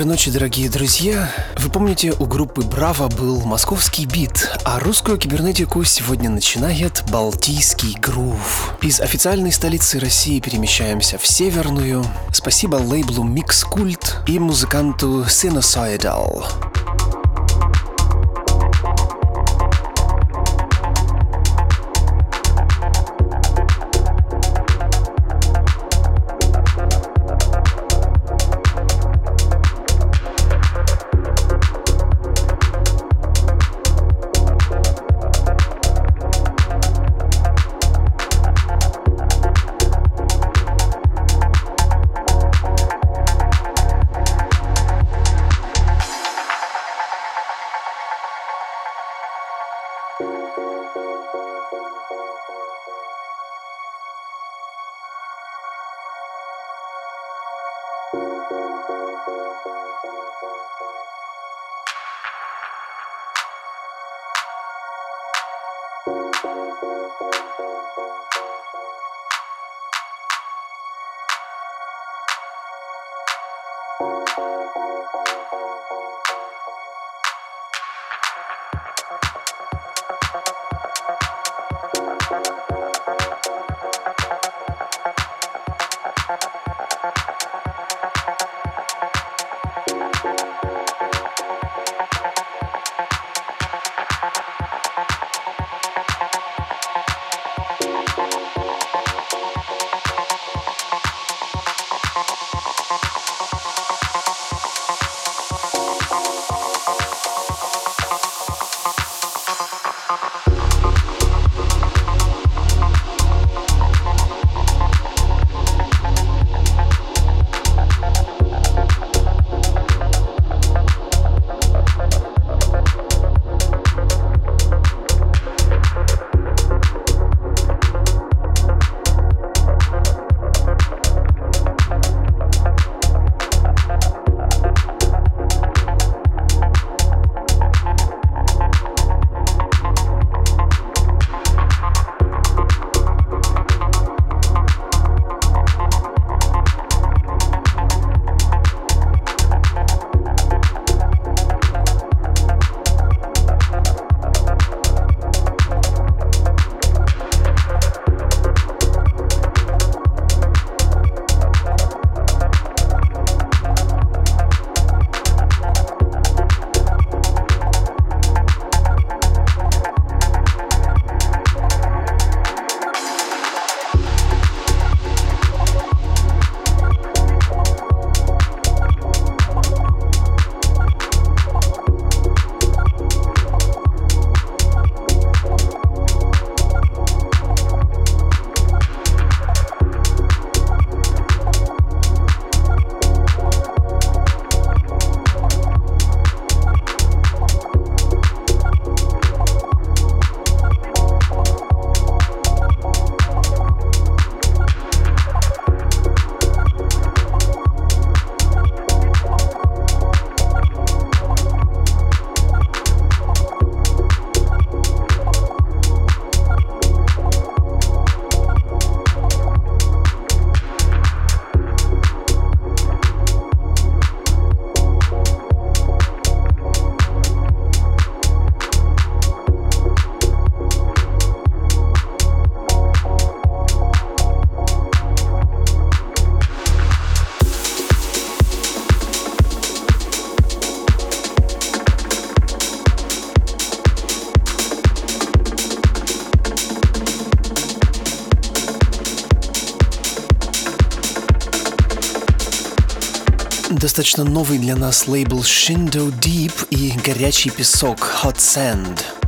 Доброй ночи, дорогие друзья. Вы помните, у группы «Браво» был московский бит, а русскую кибернетику сегодня начинает Балтийский грув. Из официальной столицы России перемещаемся в северную. Спасибо лейблу Mix Cult и музыканту Sinusoidal. Достаточно новый для нас лейбл Shindo Deep и горячий песок Hot Sand.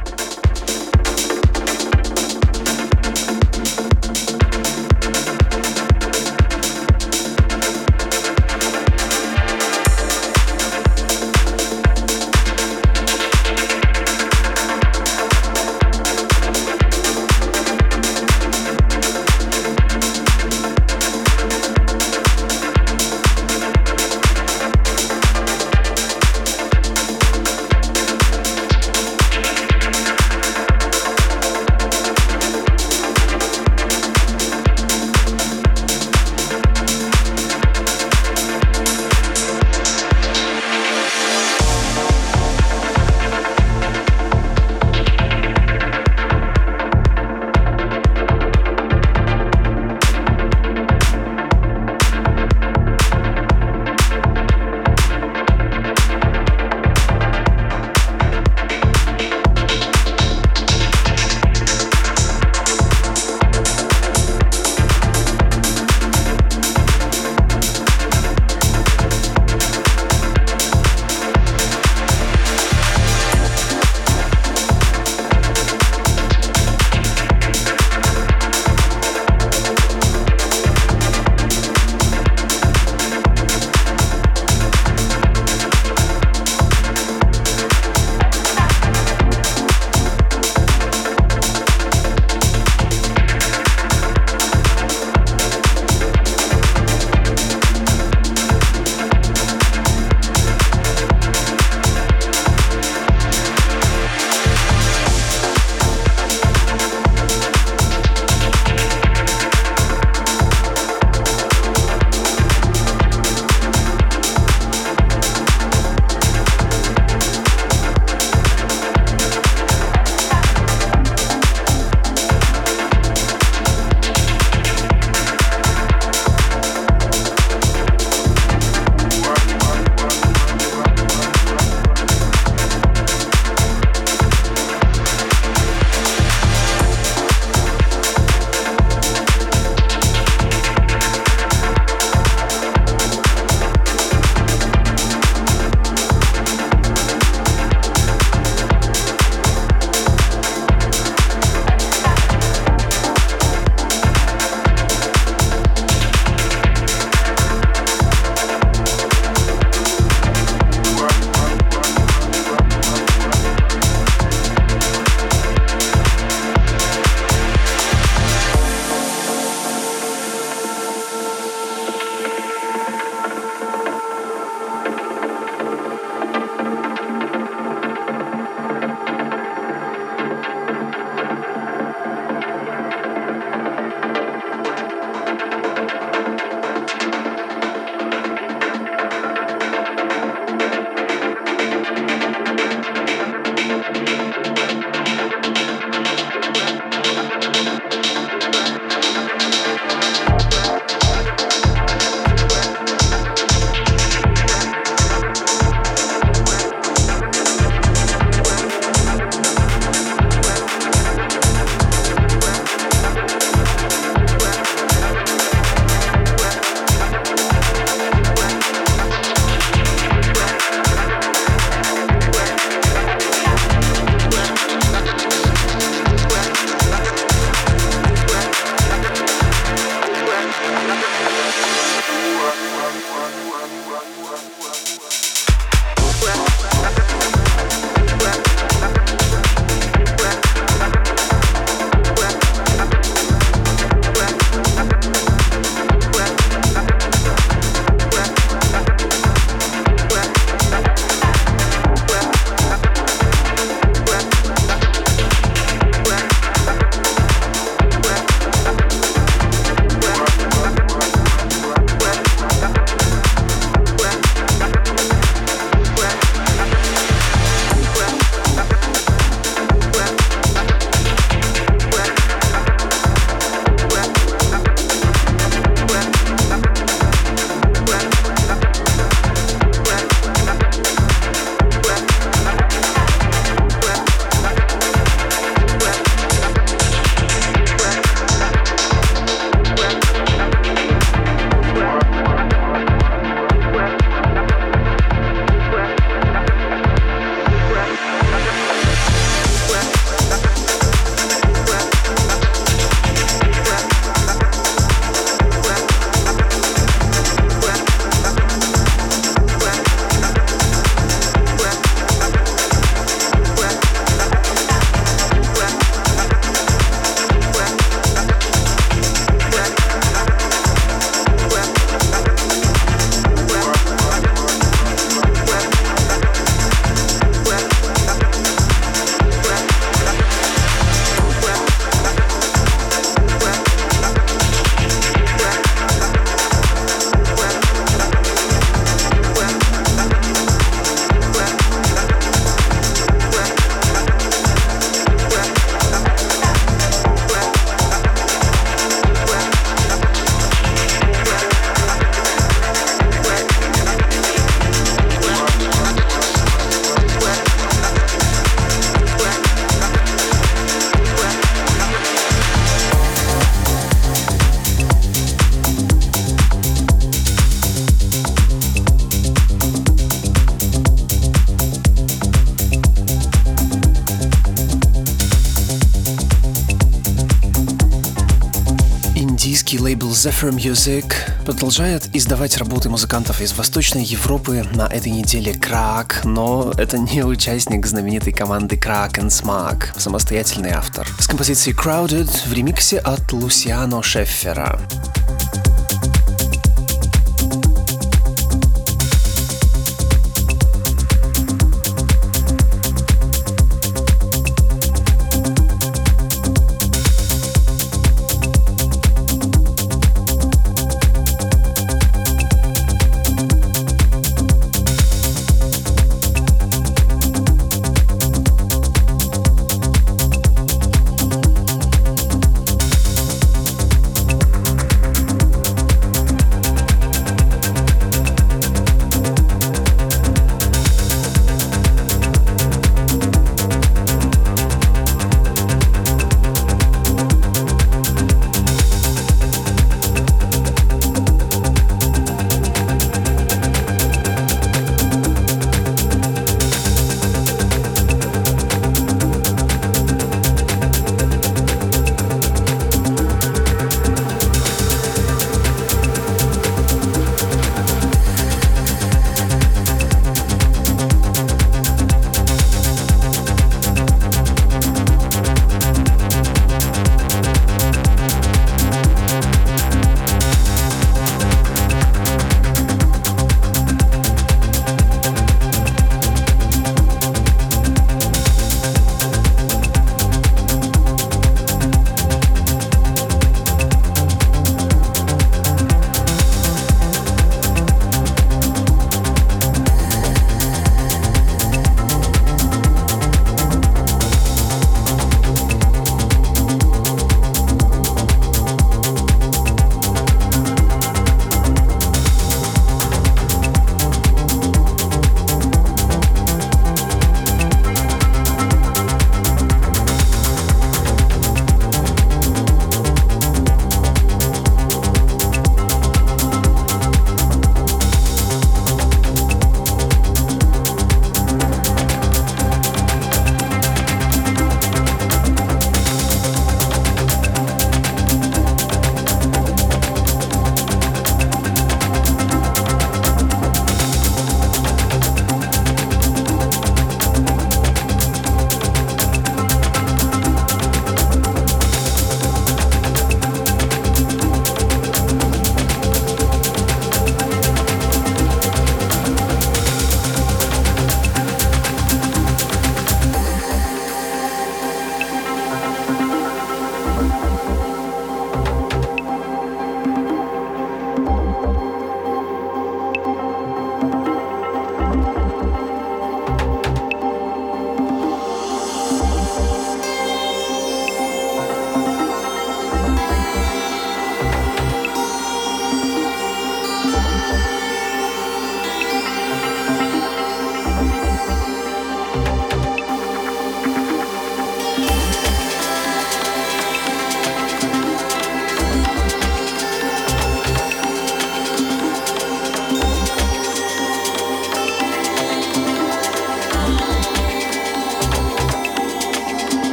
Zephyr Music продолжает издавать работы музыкантов из Восточной Европы на этой неделе Крак, но это не участник знаменитой команды Крак and Smag, самостоятельный автор. С композицией Crowded в ремиксе от Лусиано Шеффера.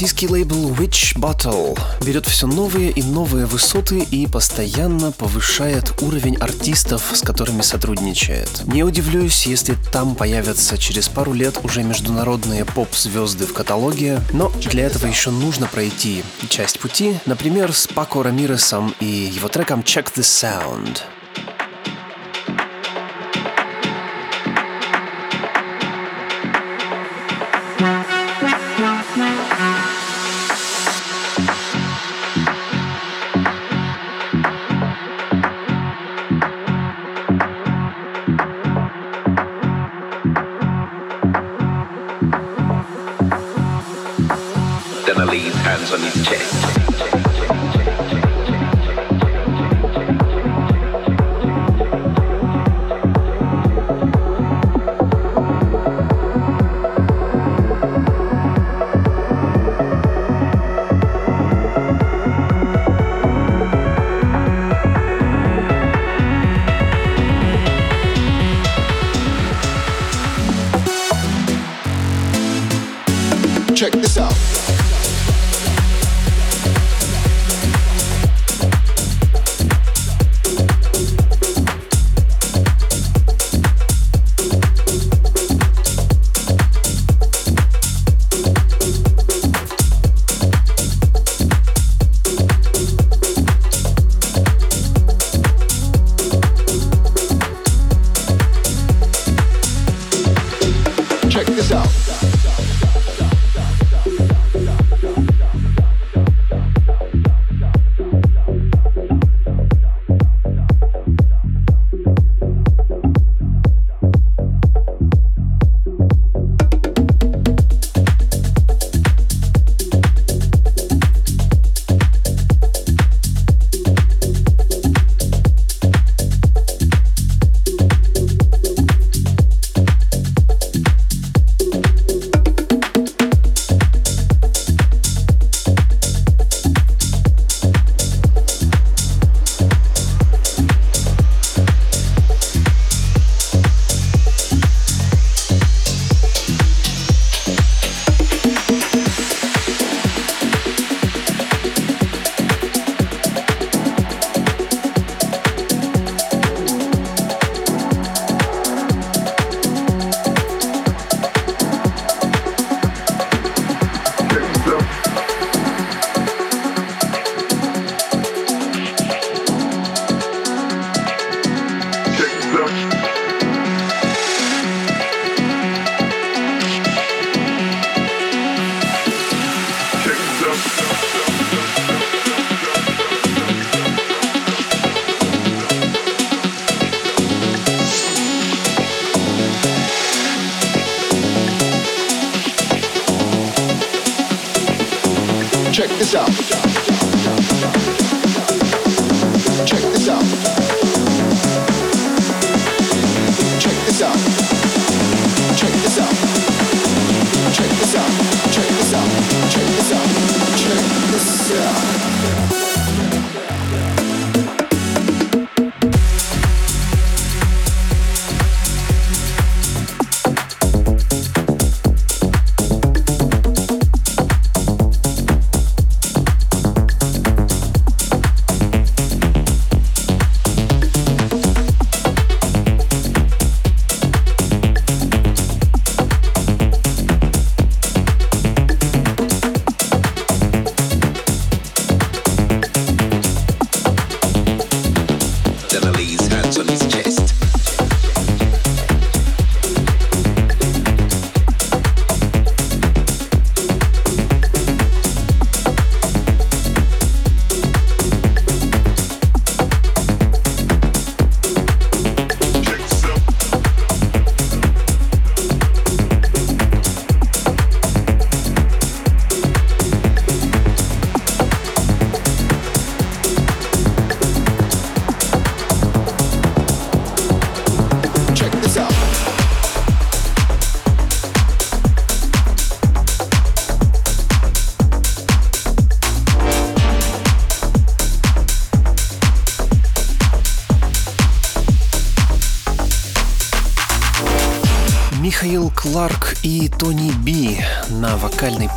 Российский лейбл Witch Bottle берет все новые и новые высоты и постоянно повышает уровень артистов, с которыми сотрудничает. Не удивлюсь, если там появятся через пару лет уже международные поп-звезды в каталоге, но для этого еще нужно пройти часть пути, например, с Пако Рамиресом и его треком Check the Sound.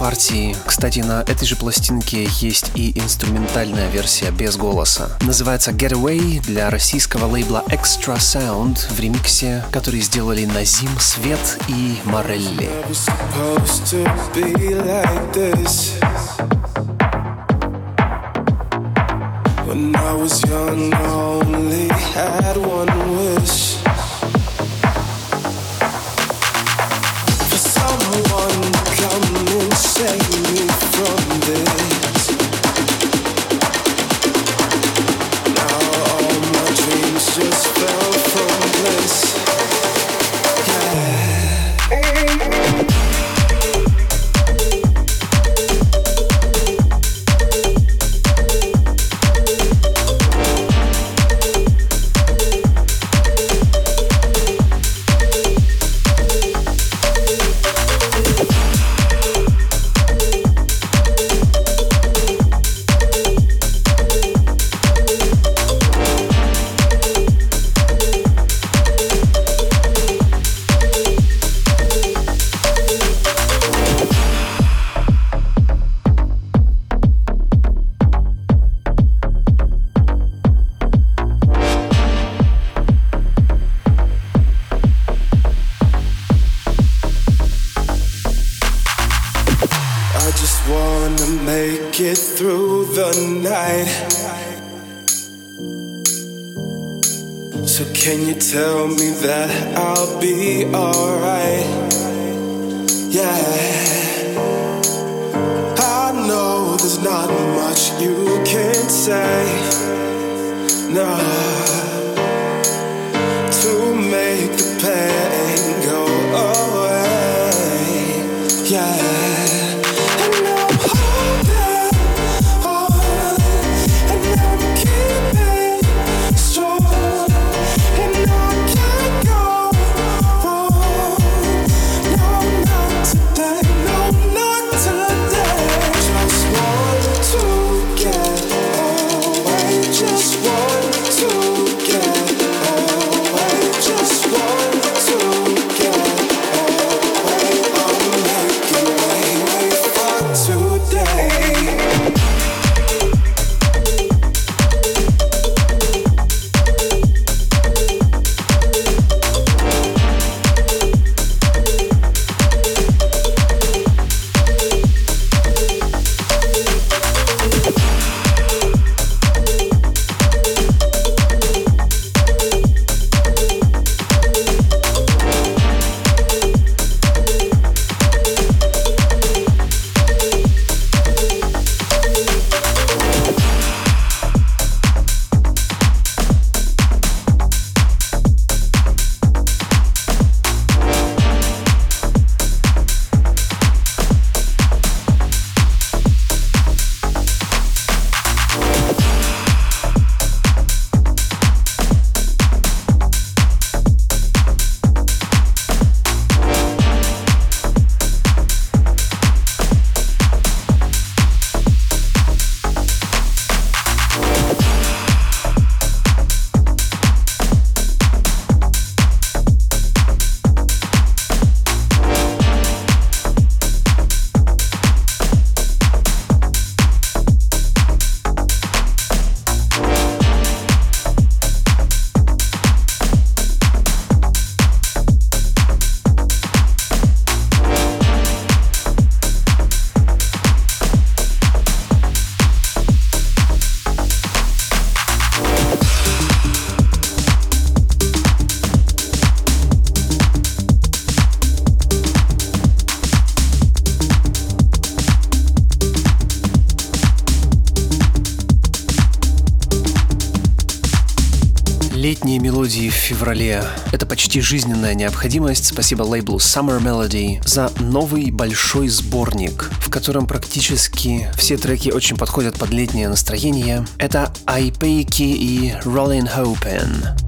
Партии. Кстати, на этой же пластинке есть и инструментальная версия без голоса. Называется Getaway для российского лейбла Extra Sound в ремиксе, который сделали Назим Свет и Морелли. When I was young, I only had one wish. Феврале. Это почти жизненная необходимость. Спасибо лейблу Summer Melody за новый большой сборник, в котором практически все треки очень подходят под летнее настроение. Это Айпейки и Rollin' Hopen.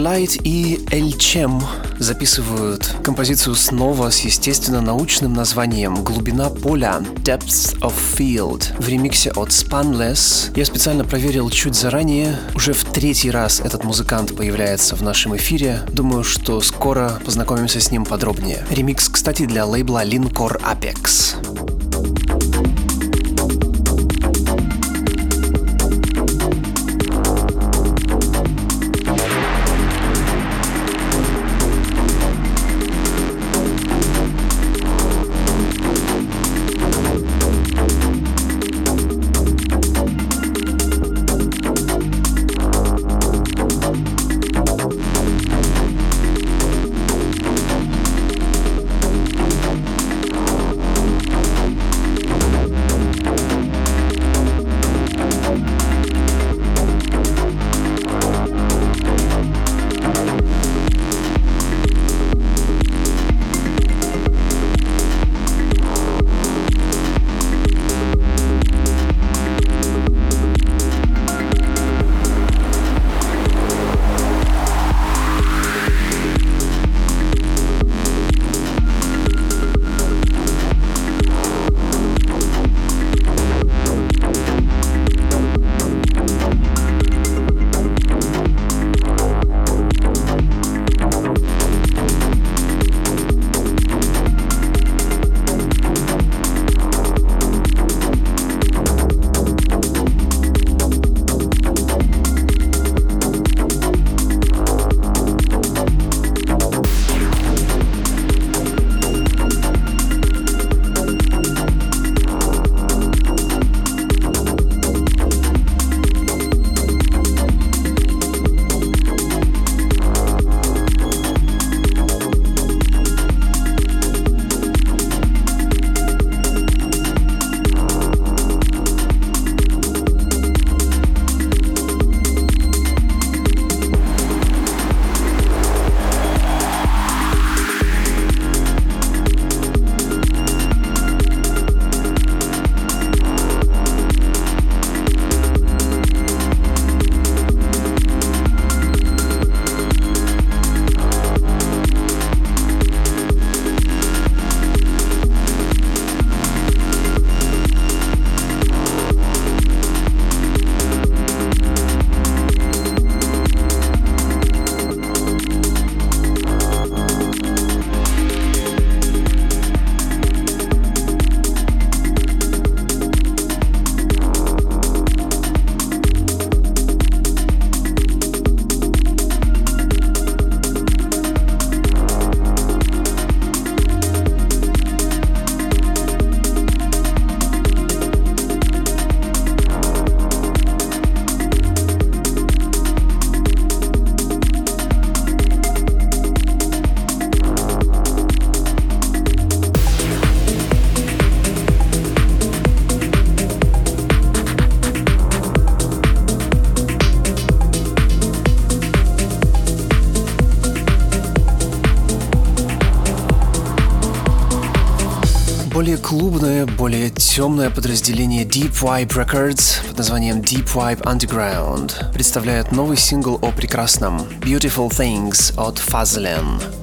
Light и Эльчем записывают композицию снова с естественно-научным названием «Глубина поля» Depths of Field в ремиксе от Spanless. Я специально проверил чуть заранее. Уже в третий раз этот музыкант появляется в нашем эфире. Думаю, что скоро познакомимся с ним подробнее. Ремикс, кстати, для лейбла Linkor Apex. Темное подразделение Deep Vibe Records под названием Deep Vibe Underground представляет новый сингл о прекрасном Beautiful Things от Fazlen.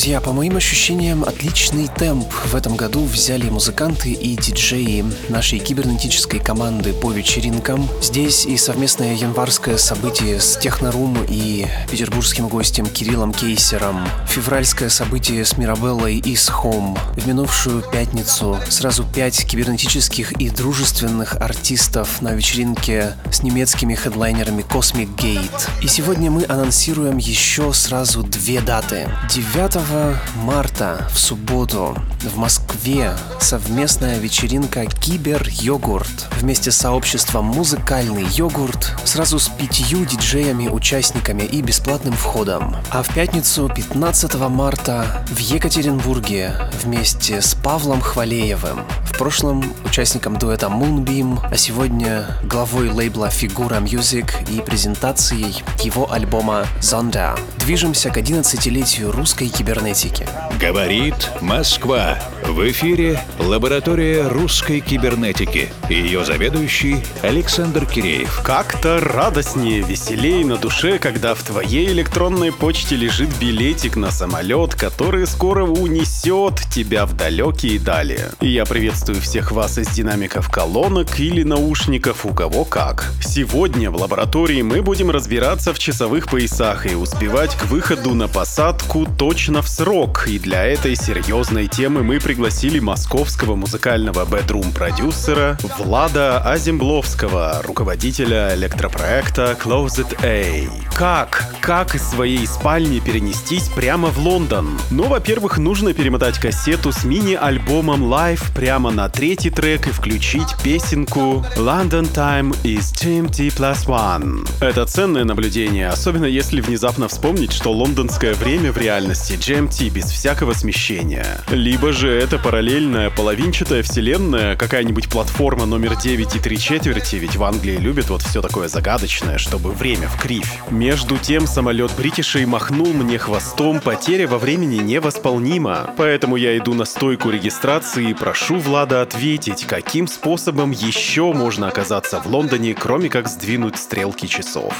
Друзья, по моим ощущениям, отличный темп в этом году взяли музыканты и диджеи нашей кибернетической команды по вечеринкам. Здесь и совместное январское событие с Технорум и петербургским гостем Кириллом Кейсером, февральское событие с Мирабеллой и с Home. В минувшую пятницу сразу пять кибернетических и дружественных артистов на вечеринке с немецкими хедлайнерами Cosmic Gate. И сегодня мы анонсируем еще сразу две даты. 9 марта в субботу в Москве совместная вечеринка Кибер-йогурт вместе с сообществом Музыкальный йогурт сразу с пятью диджеями-участниками и бесплатным входом. А в пятницу 15 марта в Екатеринбурге вместе с Павлом Хвалеевым, в прошлом участником дуэта Moonbeam, а сегодня главой лейбла Фигура Music и презентацией его альбома Zonda. Движемся к 11-летию русской кибернетики. Говорит Москва. В эфире лаборатория русской кибернетики. Ее заведующий Александр Киреев. Как-то радостнее, веселее на душе, когда в твоей электронной почте лежит билетик на самолет, который скоро унесет тебя в далекие дали. Я приветствую всех вас из динамиков колонок или наушников, у кого как. Сегодня в лаборатории мы будем разбираться в часовых поясах и успевать к выходу на посадку точно в срок. И для этой серьезной темы мы пригласили московского музыкального бедрум-продюсера Влада Азимбловского, руководителя электропроекта Closet A. Как? Как из своей спальни перенестись прямо в Лондон? Ну, во-первых, нужно перемотать кассету с мини-альбомом Live прямо на третий трек и включить песенку London Time is GMT plus one. Это ценное наблюдение, особенно если внезапно вспомнить, что лондонское время в реальности GMT без всякого смещения. Либо же это параллельная половинчатая вселенная, какая-нибудь платформа номер 9 и 3 четверти, ведь в Англии любят вот все такое загадочное, чтобы время в кривь. Между тем, самолет бритишей махнул мне хвостом, потеря во времени невосполнима. Поэтому я иду на стойку регистрации и прошу Влада ответить, каким способом еще можно оказаться в Лондоне, кроме как сдвинуть стрелки часов.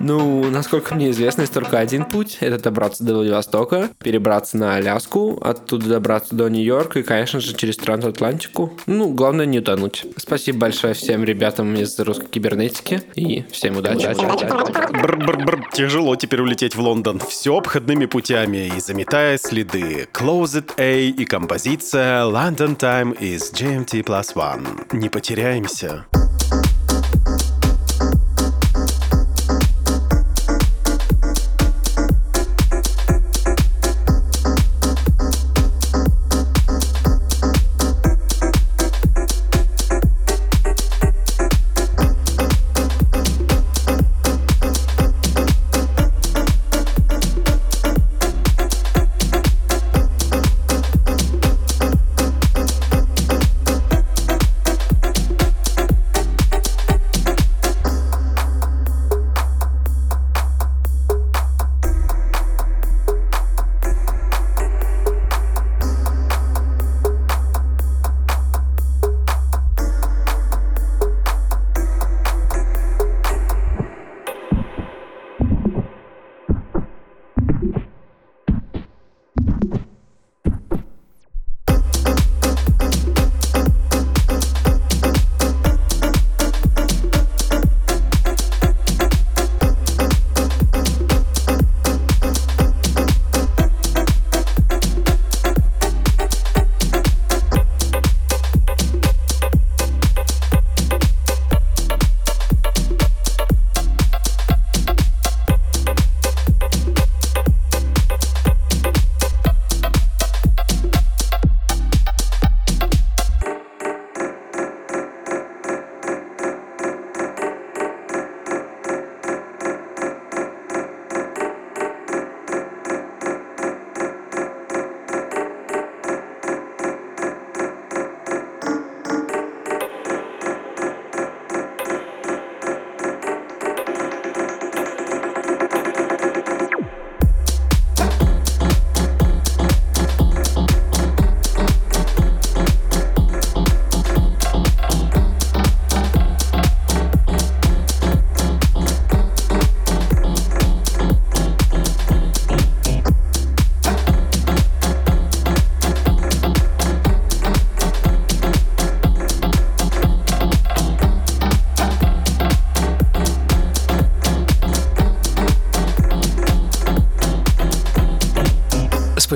Ну, насколько мне известно, есть только один путь. Это добраться до Владивостока, перебраться на Аляску, оттуда добраться до Нью-Йорка и, конечно же, через трансатлантику. Ну, главное не утонуть. Спасибо большое всем ребятам из русской кибернетики и всем удачи. Бр-бр-бр, тяжело теперь улететь в Лондон. Все обходными путями и заметая следы. Closet A и композиция London Time is GMT plus one. Не потеряемся.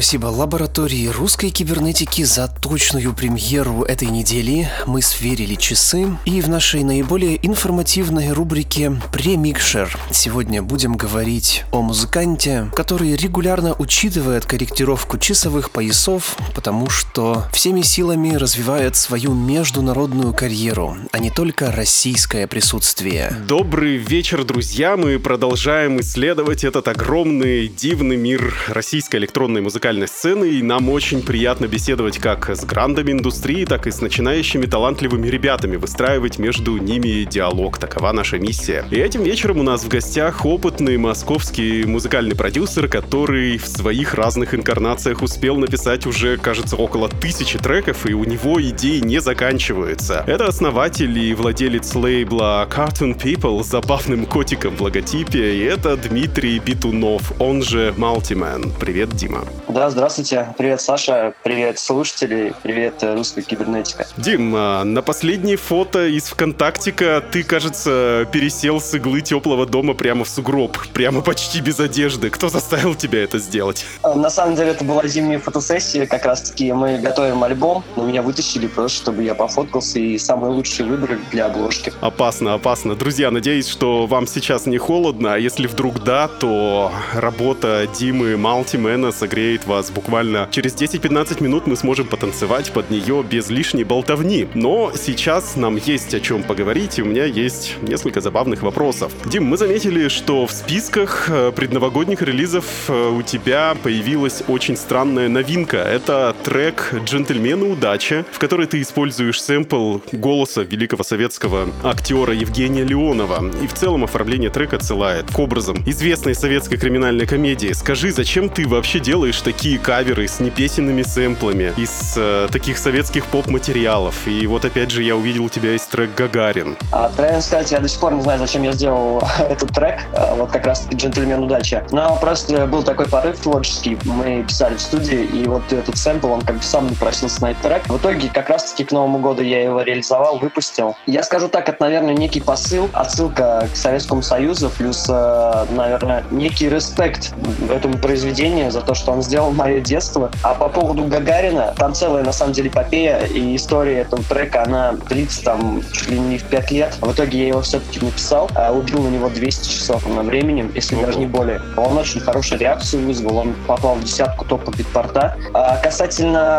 Спасибо лаборатории русской кибернетики за точную премьеру этой недели. Мы сверили часы. И в нашей наиболее информативной рубрике «Премикшер» сегодня будем говорить о музыканте, который регулярно учитывает корректировку часовых поясов, потому что всеми силами развивает свою международную карьеру, а не только российское присутствие. Добрый вечер, друзья! Мы продолжаем исследовать этот огромный, дивный мир российской электронной музыкальной сцены, и нам очень приятно беседовать как с грандами индустрии, так и с начинающими талантливыми ребятами, выстраивать между ними диалог. Такова наша миссия. И этим вечером у нас в гостях опытный московский музыкальный продюсер, который в своих разных инкарнациях успел написать уже, кажется, около тысячи треков, и у него идеи не заканчиваются. Это основатель и владелец лейбла Cartoon People с забавным котиком в логотипе, и это Дмитрий Битунов, он же Multiman. Привет, Дима. Да, здравствуйте. Привет, Саша. Привет, слушатели. Привет, э, русская кибернетика. Дим, а, на последнее фото из ВКонтактика ты, кажется, пересел с иглы теплого дома прямо в сугроб, прямо почти без одежды. Кто заставил тебя это сделать? Э, На самом деле это была зимняя фотосессия, как раз таки мы готовим альбом, но меня вытащили просто, чтобы я пофоткался и самый лучший выбор для обложки. Опасно, опасно. Друзья, надеюсь, что вам сейчас не холодно, а если вдруг да, то работа Димы Малтимена согреет вас буквально через 10-15 минут мы сможем потанцевать под нее без лишней болтовни. Но сейчас нам есть о чем поговорить, и у меня есть несколько забавных вопросов. Дим, мы заметили, что в списках э, предновогодних релизов э, у тебя появилась очень странная новинка. Это трек «Джентльмены удачи», в которой ты используешь сэмпл голоса великого советского актера Евгения Леонова. И в целом оформление трека отсылает к образам известной советской криминальной комедии. Скажи, зачем ты вообще делаешь такие каверы с непесенными сэмплами из э, таких советских поп-материалов? И вот опять же я увидел тебя есть трек «Гагарин». А, Правильно сказать, я до сих пор не знаю, зачем я сделал этот трек, а, вот как раз «Джентльмен удачи». Но просто был такой порыв творческий, мы писали в студии, и вот этот сэмпл, он как бы сам напросился на этот трек. В итоге как раз таки к Новому году я его реализовал, выпустил. Я скажу так, это, наверное, некий посыл, отсылка к Советскому Союзу, плюс, э, наверное, некий респект этому произведению за то, что он сделал мое детство. А по поводу Гагарина, там целая, на самом деле, эпопея, и история этого трека, она длится там чуть ли не в пять лет. В итоге я его все-таки написал, а убил на него 200 часов на времени, если даже не более. Он очень хорошую реакцию вызвал, он попал в десятку топа битпорта. А касательно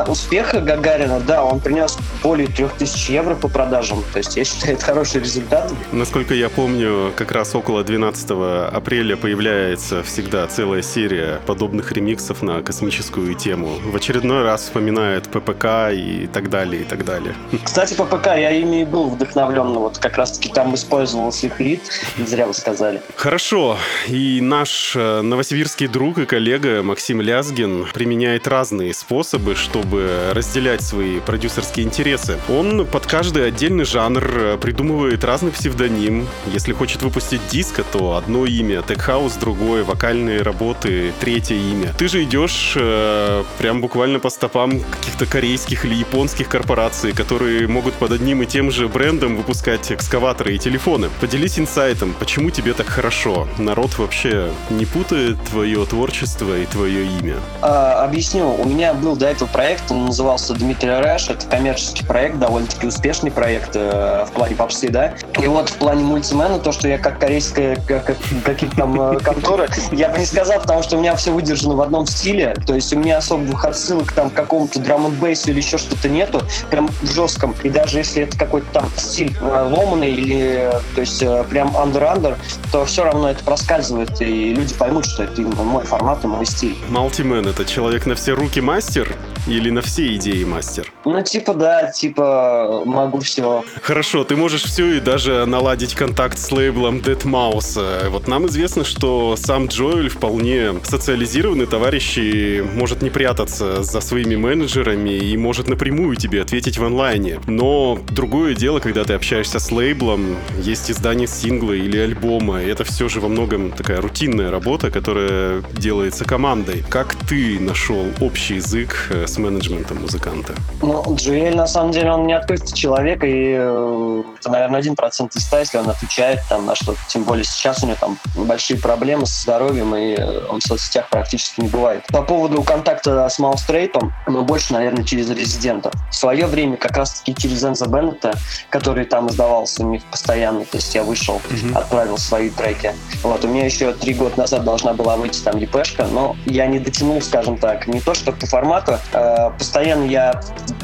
успеха Гагарина, да, он принес более 3000 евро по продажам. То есть я считаю, это хороший результат. Насколько я помню, как раз около 12 апреля появляется всегда целая серия подобных ремиксов на космическую тему. В очередной раз вспоминают ППК и так далее, и так далее. Кстати, ППК я ими и был вдохновлен. Вот как раз-таки там использовался их рит. Не зря вы сказали. Хорошо. И наш э, новосибирский друг и коллега Максим Лязгин применяет разные способы, чтобы разделять свои продюсерские интересы. Он под каждый отдельный жанр э, придумывает разный псевдоним. Если хочет выпустить диско, то одно имя, tech house другое, вокальные работы третье имя. Ты же идешь э, прям буквально по стопам каких-то корейских или японских корпораций, которые могут под одним и тем же брендом выпускать экскаваторы и телефоны. Поделись инсайтом, почему тебе так хорошо? Народ вообще не путает твое творчество и твое имя? А, объясню. У меня был до этого проект, он назывался Дмитрий Рэш. Это коммерческий проект, довольно-таки успешный проект э, в плане попсы, да. И вот в плане мультимена, то, что я как корейская, как, как- какие-то там э, конторы, я бы не сказал, потому что у меня все выдержано в одном стиле. То есть у меня особых отсылок там к какому-то драм н или еще что-то нету, прям в жестком. И даже если это какой-то там стиль э, ломаный или, то есть э, прям under-under, то все равно это проскальзывает, и люди поймут, что это именно мой формат и мой стиль. Multiman — это человек на все руки мастер или на все идеи мастер? Ну, типа, да, типа, могу все. Хорошо, ты можешь все и даже наладить контакт с лейблом deadmau5. Вот нам известно, что сам Джоэль вполне социализированный товарищ и может не прятаться за своими менеджерами и может напрямую тебе ответить в онлайне. Но другое дело, когда ты общаешься с лейблом, есть издание сингла или альбома, и это все же во многом такая рутинная работа, которая делается командой. Как ты нашел общий язык э, с менеджментом музыканта? Ну, Джуэль, на самом деле, он не открытый человек, и э, это, наверное, один процент из ста, если он отвечает там на что-то. Тем более сейчас у него там большие проблемы со здоровьем, и э, он в соцсетях практически не бывает. По поводу контакта с Маустрейтом, мы больше, наверное, через резидента. В свое время как раз-таки через Энза Беннета, который там издавался у них постоянно, то есть я вышел, mm-hmm. отправил свои треки. Вот, у меня еще три года назад должна была выйти там епешка, но я не дотянул, скажем так, не то что по формату, э, постоянно я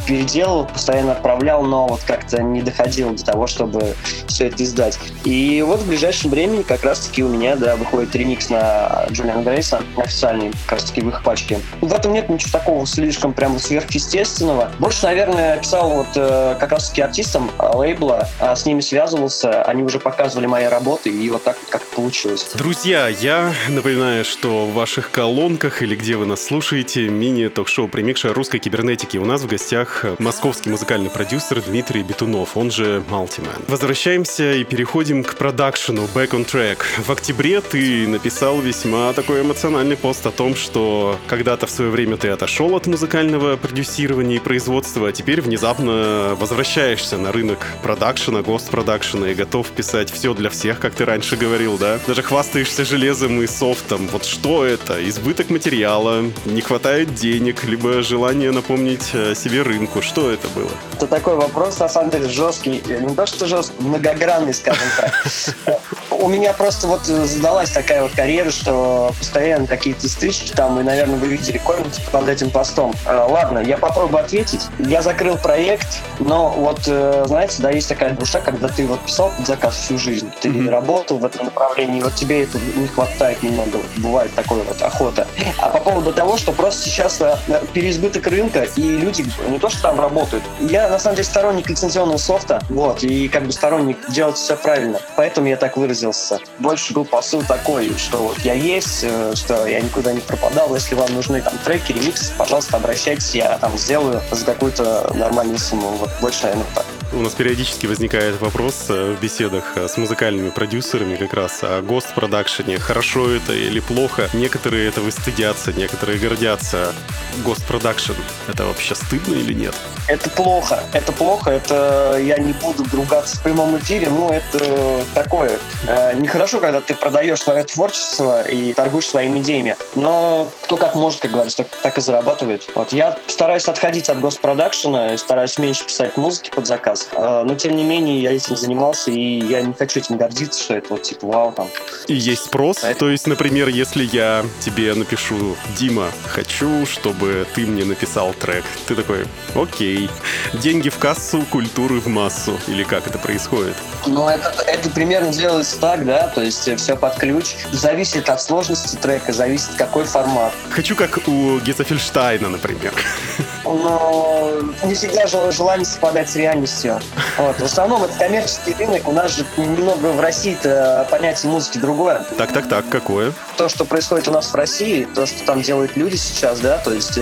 переделал, постоянно отправлял, но вот как-то не доходил до того, чтобы все это издать. И вот в ближайшем времени как раз-таки у меня, да, выходит ремикс на Джулиан Грейса, официальный, как раз-таки в их пачке. В этом нет ничего такого слишком прям сверхъестественного. Больше, наверное, писал вот э, как раз-таки артистам лейбла, а с ними связывался, они уже показывали мои работы, и вот так как получилось. Друзья, я напоминаю, что в ваших колонках или где вы нас слушаете, мини-ток-шоу «Примикша русской кибернетики». У нас в гостях московский музыкальный продюсер Дмитрий Бетунов, он же Малтимен. Возвращаемся и переходим к продакшену Back on Track. В октябре ты написал весьма такой эмоциональный пост о том, что когда-то в свое время ты отошел от музыкального продюсирования и производства, а теперь внезапно возвращаешься на рынок продакшена, гост-продакшена и готов писать все для всех, как ты раньше говорил, да? Даже хвастаешься железом и софтом. Вот что это? Избыток материала, не хватает денег, либо желание напомнить себе рынку. Что это было? Это такой вопрос, на самом деле, жесткий. Не то, что жесткий, многогранный, скажем так. У меня просто вот задалась такая вот карьера, что постоянно какие-то стычки там, и, наверное, вы видели комменты под этим постом. Ладно, я попробую ответить. Я закрыл проект, но вот, знаете, да, есть такая душа, когда ты вот писал под заказ всю жизнь, ты mm-hmm. работал в этом направлении, вот тебе это не хватает немного, бывает такое вот охота. А по поводу того, что просто сейчас переизбыток рынка, и люди не то, что там работают. Я, на самом деле, сторонник лицензионного софта, вот, и как бы сторонник делать все правильно. Поэтому я так выразился. Больше был посыл такой, что вот я есть, что я никуда не пропадал. Если вам нужны там треки, ремиксы, пожалуйста, обращайтесь, я там сделаю за какую-то нормальную сумму. Вот больше, наверное, так. У нас периодически возникает вопрос в беседах с музыкальными продюсерами как раз о гост-продакшене. Хорошо это или плохо? Некоторые этого стыдятся, некоторые гордятся. Гост-продакшн — это вообще стыдно или нет? Это плохо. Это плохо. Это я не буду ругаться в прямом эфире, но это такое. Э, нехорошо, когда ты продаешь свое творчество и торгуешь своими идеями. Но кто как может, как говорится, так, так и зарабатывает. Вот я стараюсь отходить от госпродакшена, стараюсь меньше писать музыки под заказ. Э, но тем не менее я этим занимался, и я не хочу этим гордиться, что это вот типа вау там. И есть спрос? Поэтому... То есть, например, если я тебе напишу, Дима, хочу, чтобы ты мне написал трек, ты такой, окей, Деньги в кассу, культуры в массу. Или как это происходит? Ну, это, это примерно делается так, да, то есть все под ключ. Зависит от сложности трека, зависит какой формат. Хочу как у Гетофельштайна, например. Но не всегда желание совпадать с реальностью. Вот. В основном это коммерческий рынок. У нас же немного в России-то понятие музыки другое. Так-так-так, какое? То, что происходит у нас в России, то, что там делают люди сейчас, да, то есть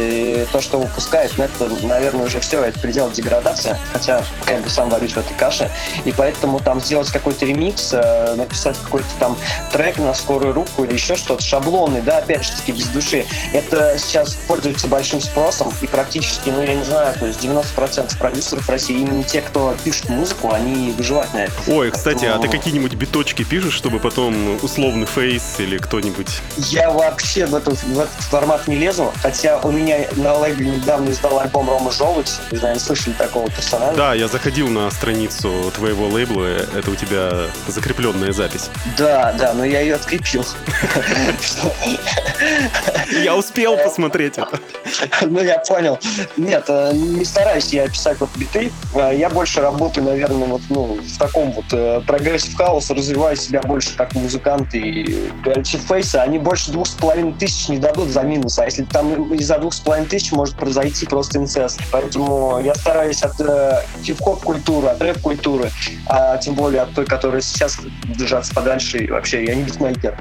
то, что выпускают, ну, это, наверное, уже все, это предел деградации, хотя как бы сам варюсь в этой каше, и поэтому там сделать какой-то ремикс, э, написать какой-то там трек на скорую руку или еще что-то, шаблонный, да, опять же таки без души, это сейчас пользуется большим спросом, и практически, ну, я не знаю, то есть 90% продюсеров России, именно те, кто пишет музыку, они выживают на это. Ой, кстати, Поэтому... а ты какие-нибудь биточки пишешь, чтобы потом условный фейс или кто-нибудь? Я вообще в этот, в этот формат не лезу, хотя у меня на лейбле недавно издал альбом Рома Желудь, не знаю, слышали такого персонажа? Да, я заходил на страницу твоего лейбла, это у тебя закрепленная запись. Да, да, но я ее открепил. Я успел посмотреть это. Ну, я понял. Нет, э, не стараюсь я писать вот биты. Э, я больше работаю, наверное, вот, ну, в таком вот э, progressive house, развиваю себя больше как музыкант и фейса. Они больше двух с половиной тысяч не дадут за минус. А если там из-за двух с половиной тысяч может произойти просто инцест. Поэтому я стараюсь от э, хип-хоп культуры, от рэп-культуры, а тем более от той, которая сейчас держаться подальше. И вообще, я не битмейкер.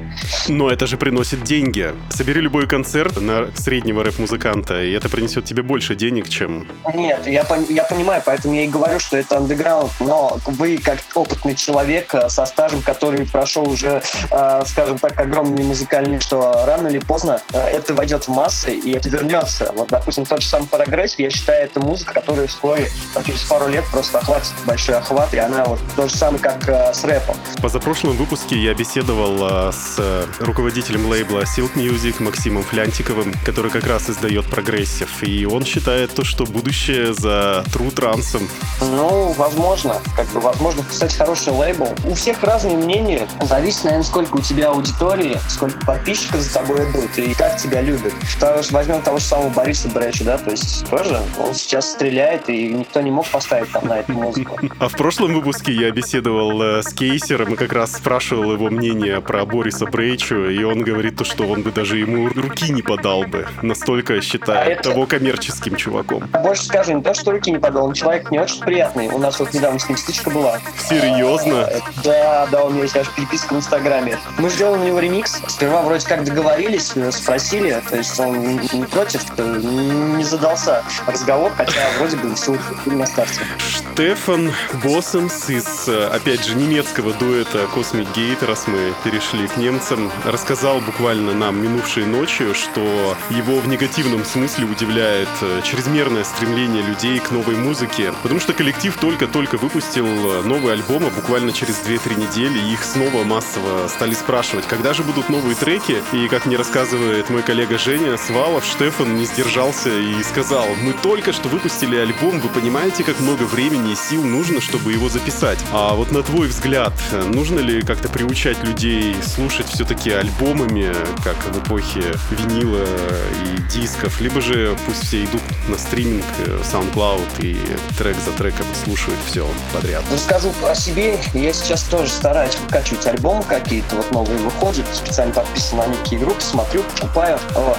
Но это же приносит деньги. Собери любой концерт на среднего рэп-музыканта, и это принесет тебе больше денег, чем Нет, я, я понимаю, поэтому я и говорю, что это андеграунд, но вы как опытный человек э, со стажем, который прошел уже, э, скажем так, огромный музыкальный, что рано или поздно э, это войдет в массы и это вернется. Вот, допустим, тот же самый progressive, я считаю, это музыка, которая вскоре, через пару лет просто охватит большой охват, и она вот то же самое, как с рэпом. В позапрошлом выпуске я беседовал с руководителем лейбла Silk Music Максимом Флянтиковым, который как раз издает progressive, и он считает то, что будущее за true трансом? Ну, возможно. Как бы, возможно, кстати, хороший лейбл. У всех разные мнения. Зависит, наверное, сколько у тебя аудитории, сколько подписчиков за тобой идут и как тебя любят. Что, возьмем того же самого Бориса Брейхи, да, то есть тоже он сейчас стреляет, и никто не мог поставить там на эту музыку. А в прошлом выпуске я беседовал э, с Кейсером и как раз спрашивал его мнение про Бориса Брейчу, и он говорит то, что он бы даже ему руки не подал бы. Настолько считает а это... того коммерческим чуваком. Больше скажу, не то, что руки не подал, он человек не очень приятный. У нас вот недавно с ним стычка была. Серьезно? А, да, да, у меня есть аж переписка в Инстаграме. Мы сделали на него ремикс. Сперва вроде как договорились, э, спросили, то есть он не против, э, не задался разговор, хотя вроде бы все на старте. Штефан Боссенс из, э, опять же, немецкого дуэта Cosmic Gate, раз мы перешли к немцам, рассказал буквально нам минувшей ночью, что его в негативном смысле удивляет чрезмерное стремление людей к новой музыке, потому что коллектив только-только выпустил э, новый альбом, а буквально через 2-3 недели их снова массово стали спрашивать, когда же будут новые треки, и, как мне рассказывает мой коллега Женя Свалов, Штефан не сдержался и сказал, мы только что выпустили альбом, вы понимаете, как много времени и сил нужно, чтобы его записать. А вот на твой взгляд, нужно ли как-то приучать людей слушать все-таки альбомами, как в эпохе винила и дисков, либо же пусть все идут на стриминг SoundCloud и трек за треком слушают все подряд. Расскажу о себе. Я сейчас тоже стараюсь выкачивать альбомы какие-то, вот новые выходят. Специально подписан на некие группы, смотрю, покупаю. Вот.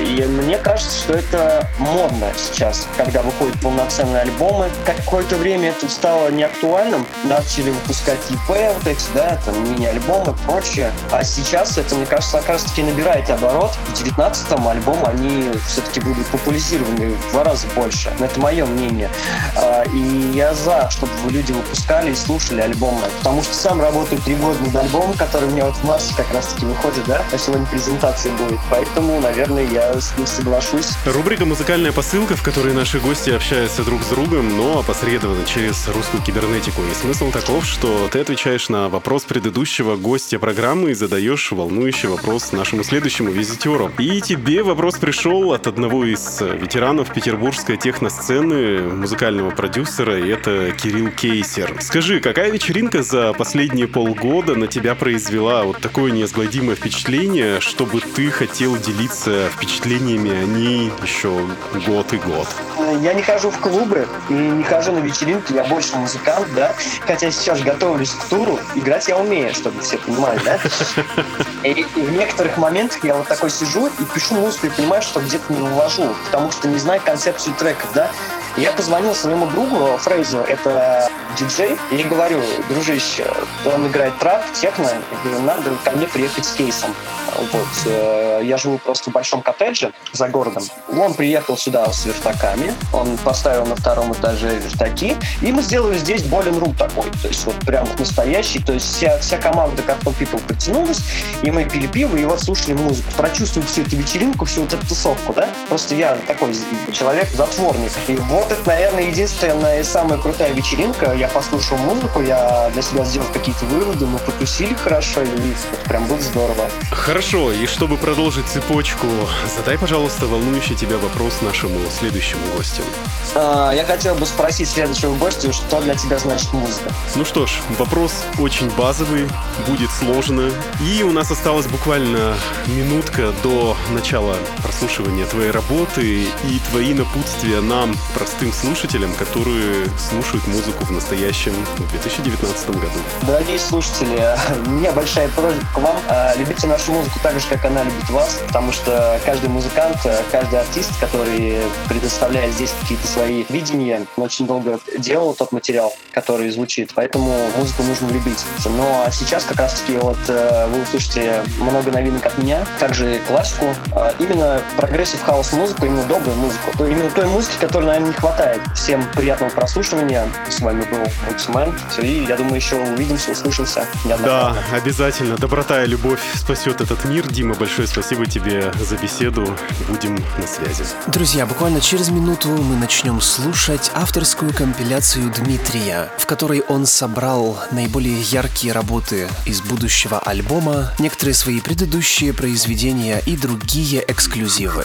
И мне кажется, что это модно сейчас, когда выходят полноценные альбомы. Какое-то время это стало неактуальным. Начали выпускать EP, вот эти, да, там мини-альбомы и прочее. А сейчас это, мне кажется, как раз-таки набирает оборот. В 19-м альбом они все-таки будут популяризированы в два раза больше. Но это мое мнение. А, и я за, чтобы люди выпускали и слушали альбомы. Потому что сам работаю три года над альбомом, который у меня вот в марте как раз-таки выходит, да? А сегодня презентация будет. Поэтому, наверное, я с ним соглашусь. Рубрика «Музыкальная посылка», в которой наши гости общаются друг с другом, но опосредованно через русскую кибернетику. И смысл таков, что ты отвечаешь на вопрос предыдущего гостя программы и задаешь волнующий вопрос нашему следующему визитеру. И тебе вопрос пришел от одного из ветеранов петербургской техносцены, музыкального продюсера, и это Кирилл Кейсер. Скажи, какая вечеринка за последние полгода на тебя произвела вот такое неизгладимое впечатление, чтобы ты хотел делиться впечатлениями о ней еще год и год? Я не хожу в клубы и не хожу на вечеринки, я больше музыкант, да, хотя сейчас готовлюсь к туру, играть я умею, чтобы все понимали, да. И, и в некоторых моментах я вот такой сижу и пишу музыку и понимаю, что где-то не вывожу, потому что не знаю концепцию треков, да. Я позвонил своему другу Фрейзу, это диджей, и говорю, дружище, он играет трап, техно, надо ко мне приехать с кейсом. Вот. Э, я живу просто в большом коттедже за городом. Он приехал сюда с вертаками, он поставил на втором этаже вертаки, и мы сделали здесь болен рум такой, то есть вот прям настоящий, то есть вся, вся команда Cartoon People подтянулась, и мы пили пиво, и вот слушали музыку, прочувствовали всю эту вечеринку, всю вот эту тусовку, да? Просто я такой человек-затворник. И вот это, наверное, единственная и самая крутая вечеринка. Я послушал музыку, я для себя сделал какие-то выводы, мы потусили хорошо, и это прям было здорово. Хорошо и чтобы продолжить цепочку, задай, пожалуйста, волнующий тебя вопрос нашему следующему гостю. А, я хотел бы спросить следующего гостя, что для тебя значит музыка? Ну что ж, вопрос очень базовый, будет сложно. И у нас осталась буквально минутка до начала прослушивания твоей работы и твои напутствия нам, простым слушателям, которые слушают музыку в настоящем, в 2019 году. Дорогие слушатели, у меня большая просьба к вам. А, любите нашу музыку так же, как она любит вас, потому что каждый музыкант, каждый артист, который предоставляет здесь какие-то свои видения, очень долго делал тот материал, который звучит, поэтому музыку нужно любить. Но сейчас как раз-таки вот вы услышите много новинок от меня, также классику, а именно progressive house музыку, именно добрую музыку, именно той музыки, которой, наверное, не хватает. Всем приятного прослушивания. С вами был. Все, и я думаю, еще увидимся, услышимся. Да, обязательно. Доброта и любовь спасет этот мир. Дима, большое спасибо тебе за беседу. Будем на связи. Друзья, буквально через минуту мы начнем слушать авторскую компиляцию Дмитрия, в которой он собрал наиболее яркие работы из будущего альбома, некоторые свои предыдущие произведения и другие эксклюзивы.